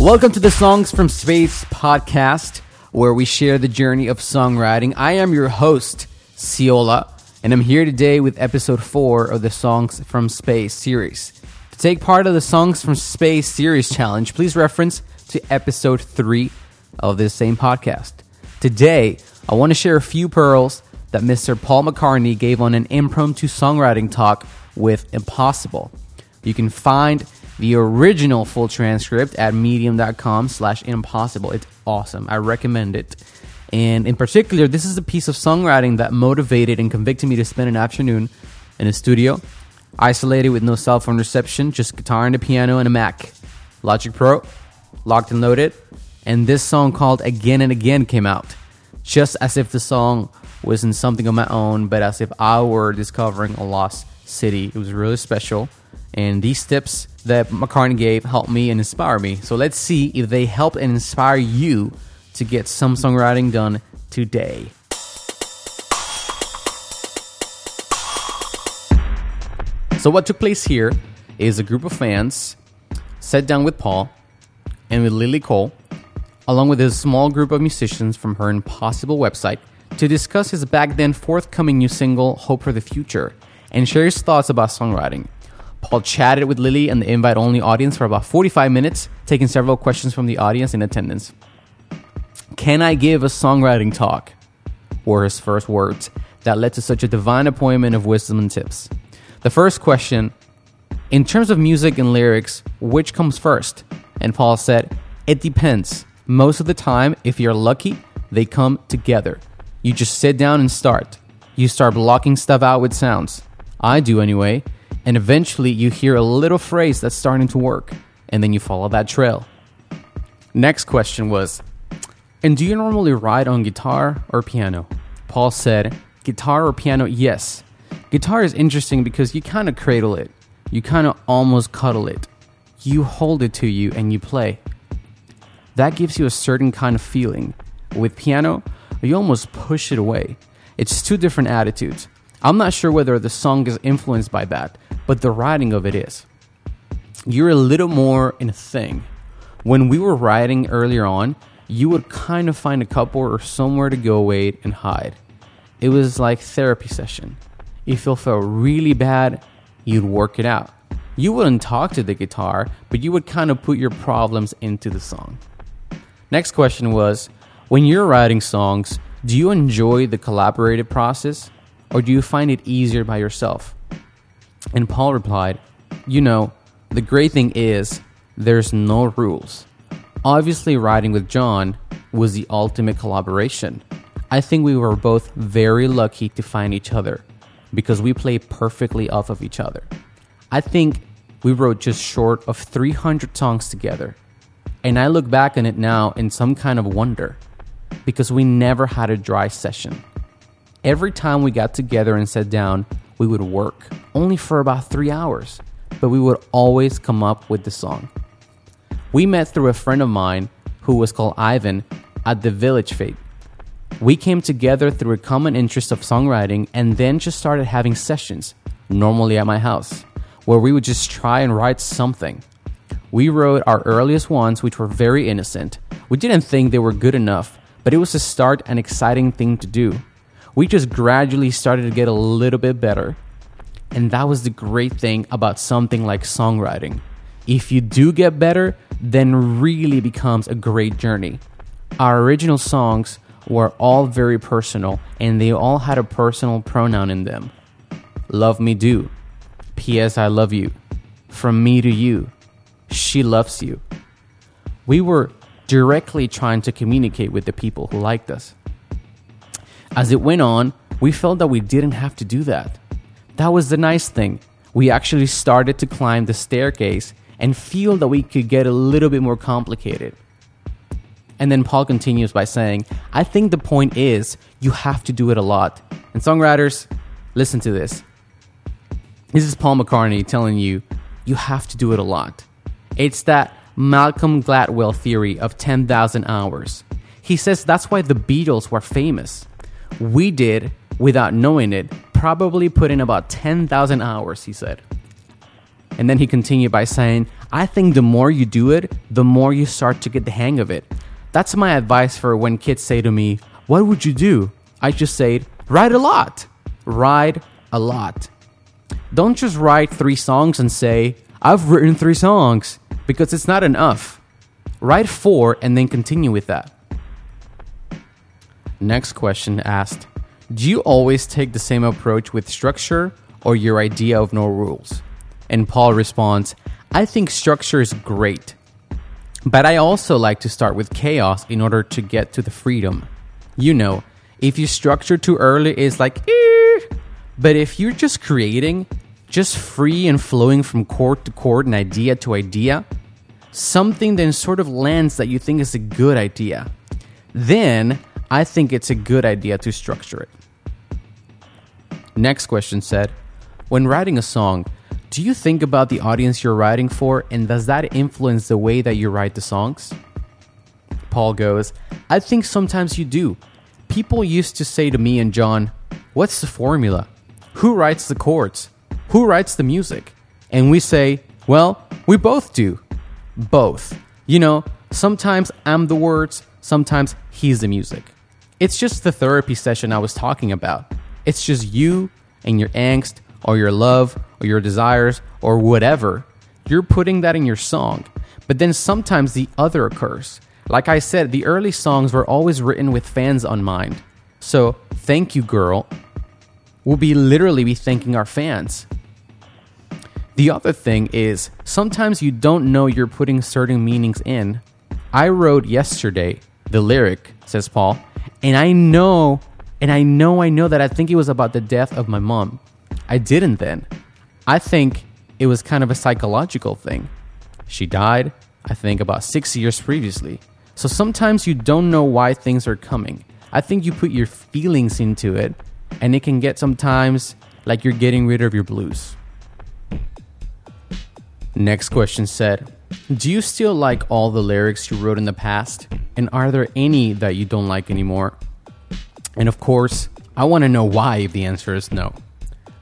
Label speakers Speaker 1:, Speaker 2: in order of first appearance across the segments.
Speaker 1: Welcome to the Songs from Space podcast, where we share the journey of songwriting. I am your host, Ciola, and I'm here today with episode four of the Songs from Space series. To take part of the Songs from Space series challenge, please reference to episode three of this same podcast. Today, I want to share a few pearls that Mr. Paul McCartney gave on an impromptu songwriting talk with Impossible. You can find the original full transcript at medium.com slash impossible. It's awesome. I recommend it. And in particular, this is a piece of songwriting that motivated and convicted me to spend an afternoon in a studio, isolated with no cell phone reception, just guitar and a piano and a Mac. Logic Pro, locked and loaded, and this song called Again and Again came out. Just as if the song wasn't something of my own, but as if I were discovering a lost city. It was really special. And these tips that McCartney gave helped me and inspire me. So let's see if they help and inspire you to get some songwriting done today. So, what took place here is a group of fans sat down with Paul and with Lily Cole, along with a small group of musicians from her Impossible website, to discuss his back then forthcoming new single, Hope for the Future, and share his thoughts about songwriting. Paul chatted with Lily and the invite only audience for about 45 minutes, taking several questions from the audience in attendance. Can I give a songwriting talk? Were his first words that led to such a divine appointment of wisdom and tips. The first question In terms of music and lyrics, which comes first? And Paul said, It depends. Most of the time, if you're lucky, they come together. You just sit down and start. You start blocking stuff out with sounds. I do anyway. And eventually, you hear a little phrase that's starting to work, and then you follow that trail. Next question was And do you normally write on guitar or piano? Paul said, Guitar or piano, yes. Guitar is interesting because you kind of cradle it, you kind of almost cuddle it. You hold it to you and you play. That gives you a certain kind of feeling. With piano, you almost push it away. It's two different attitudes. I'm not sure whether the song is influenced by that, but the writing of it is. You're a little more in a thing. When we were writing earlier on, you would kind of find a couple or somewhere to go wait and hide. It was like therapy session. If you felt really bad, you'd work it out. You wouldn't talk to the guitar, but you would kind of put your problems into the song. Next question was When you're writing songs, do you enjoy the collaborative process or do you find it easier by yourself? And Paul replied, You know, the great thing is there's no rules. Obviously, writing with John was the ultimate collaboration. I think we were both very lucky to find each other because we play perfectly off of each other. I think we wrote just short of 300 songs together. And I look back on it now in some kind of wonder because we never had a dry session. Every time we got together and sat down, we would work, only for about three hours, but we would always come up with the song. We met through a friend of mine who was called Ivan at the Village Fete. We came together through a common interest of songwriting and then just started having sessions, normally at my house, where we would just try and write something. We wrote our earliest ones, which were very innocent. We didn't think they were good enough, but it was a start and exciting thing to do. We just gradually started to get a little bit better. And that was the great thing about something like songwriting. If you do get better, then really becomes a great journey. Our original songs were all very personal and they all had a personal pronoun in them. Love me do. P.S. I love you. From me to you. She loves you. We were directly trying to communicate with the people who liked us. As it went on, we felt that we didn't have to do that. That was the nice thing. We actually started to climb the staircase and feel that we could get a little bit more complicated. And then Paul continues by saying, I think the point is you have to do it a lot. And songwriters, listen to this. This is Paul McCartney telling you, you have to do it a lot. It's that Malcolm Gladwell theory of 10,000 hours. He says that's why the Beatles were famous. We did, without knowing it, probably put in about 10,000 hours, he said. And then he continued by saying, I think the more you do it, the more you start to get the hang of it. That's my advice for when kids say to me, What would you do? I just say, Write a lot. Write a lot. Don't just write three songs and say, I've written three songs, because it's not enough. Write four and then continue with that. Next question asked Do you always take the same approach with structure or your idea of no rules? And Paul responds, I think structure is great, but I also like to start with chaos in order to get to the freedom. You know, if you structure too early, it's like, eh. but if you're just creating, just free and flowing from chord to chord and idea to idea, something then sort of lands that you think is a good idea, then I think it's a good idea to structure it. Next question said, when writing a song, do you think about the audience you're writing for and does that influence the way that you write the songs? Paul goes, I think sometimes you do. People used to say to me and John, What's the formula? Who writes the chords? Who writes the music? And we say, Well, we both do. Both. You know, sometimes I'm the words, sometimes he's the music. It's just the therapy session I was talking about. It's just you and your angst or your love or your desires or whatever. You're putting that in your song. But then sometimes the other occurs. Like I said, the early songs were always written with fans on mind. So, thank you, girl. We'll be literally be thanking our fans. The other thing is sometimes you don't know you're putting certain meanings in. I wrote yesterday the lyric, says Paul, and I know, and I know, I know that I think it was about the death of my mom. I didn't then. I think it was kind of a psychological thing. She died, I think, about six years previously. So sometimes you don't know why things are coming. I think you put your feelings into it, and it can get sometimes like you're getting rid of your blues. Next question said, Do you still like all the lyrics you wrote in the past? And are there any that you don't like anymore? And of course, I want to know why if the answer is no.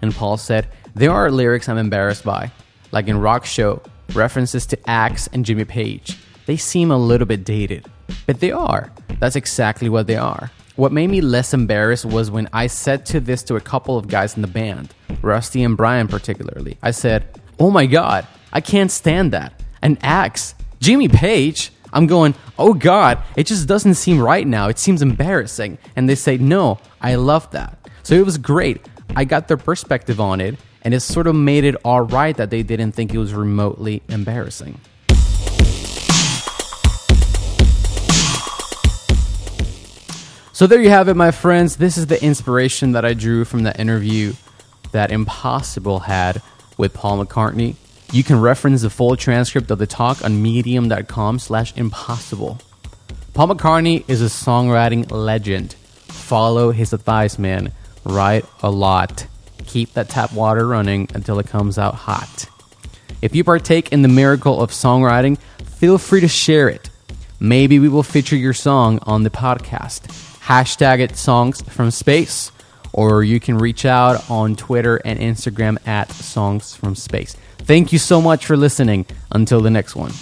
Speaker 1: And Paul said, There are lyrics I'm embarrassed by, like in Rock Show, references to Axe and Jimmy Page. They seem a little bit dated, but they are. That's exactly what they are. What made me less embarrassed was when I said to this to a couple of guys in the band, Rusty and Brian particularly. I said, Oh my god, I can't stand that. An axe. Jimmy Page. I'm going, oh God, it just doesn't seem right now. It seems embarrassing. And they say, no, I love that. So it was great. I got their perspective on it, and it sort of made it all right that they didn't think it was remotely embarrassing. So there you have it, my friends. This is the inspiration that I drew from the interview that Impossible had with Paul McCartney. You can reference the full transcript of the talk on medium.com slash impossible. Paul McCartney is a songwriting legend. Follow his advice, man. Write a lot. Keep that tap water running until it comes out hot. If you partake in the miracle of songwriting, feel free to share it. Maybe we will feature your song on the podcast. Hashtag it songs from space, or you can reach out on Twitter and Instagram at songs from space. Thank you so much for listening. Until the next one.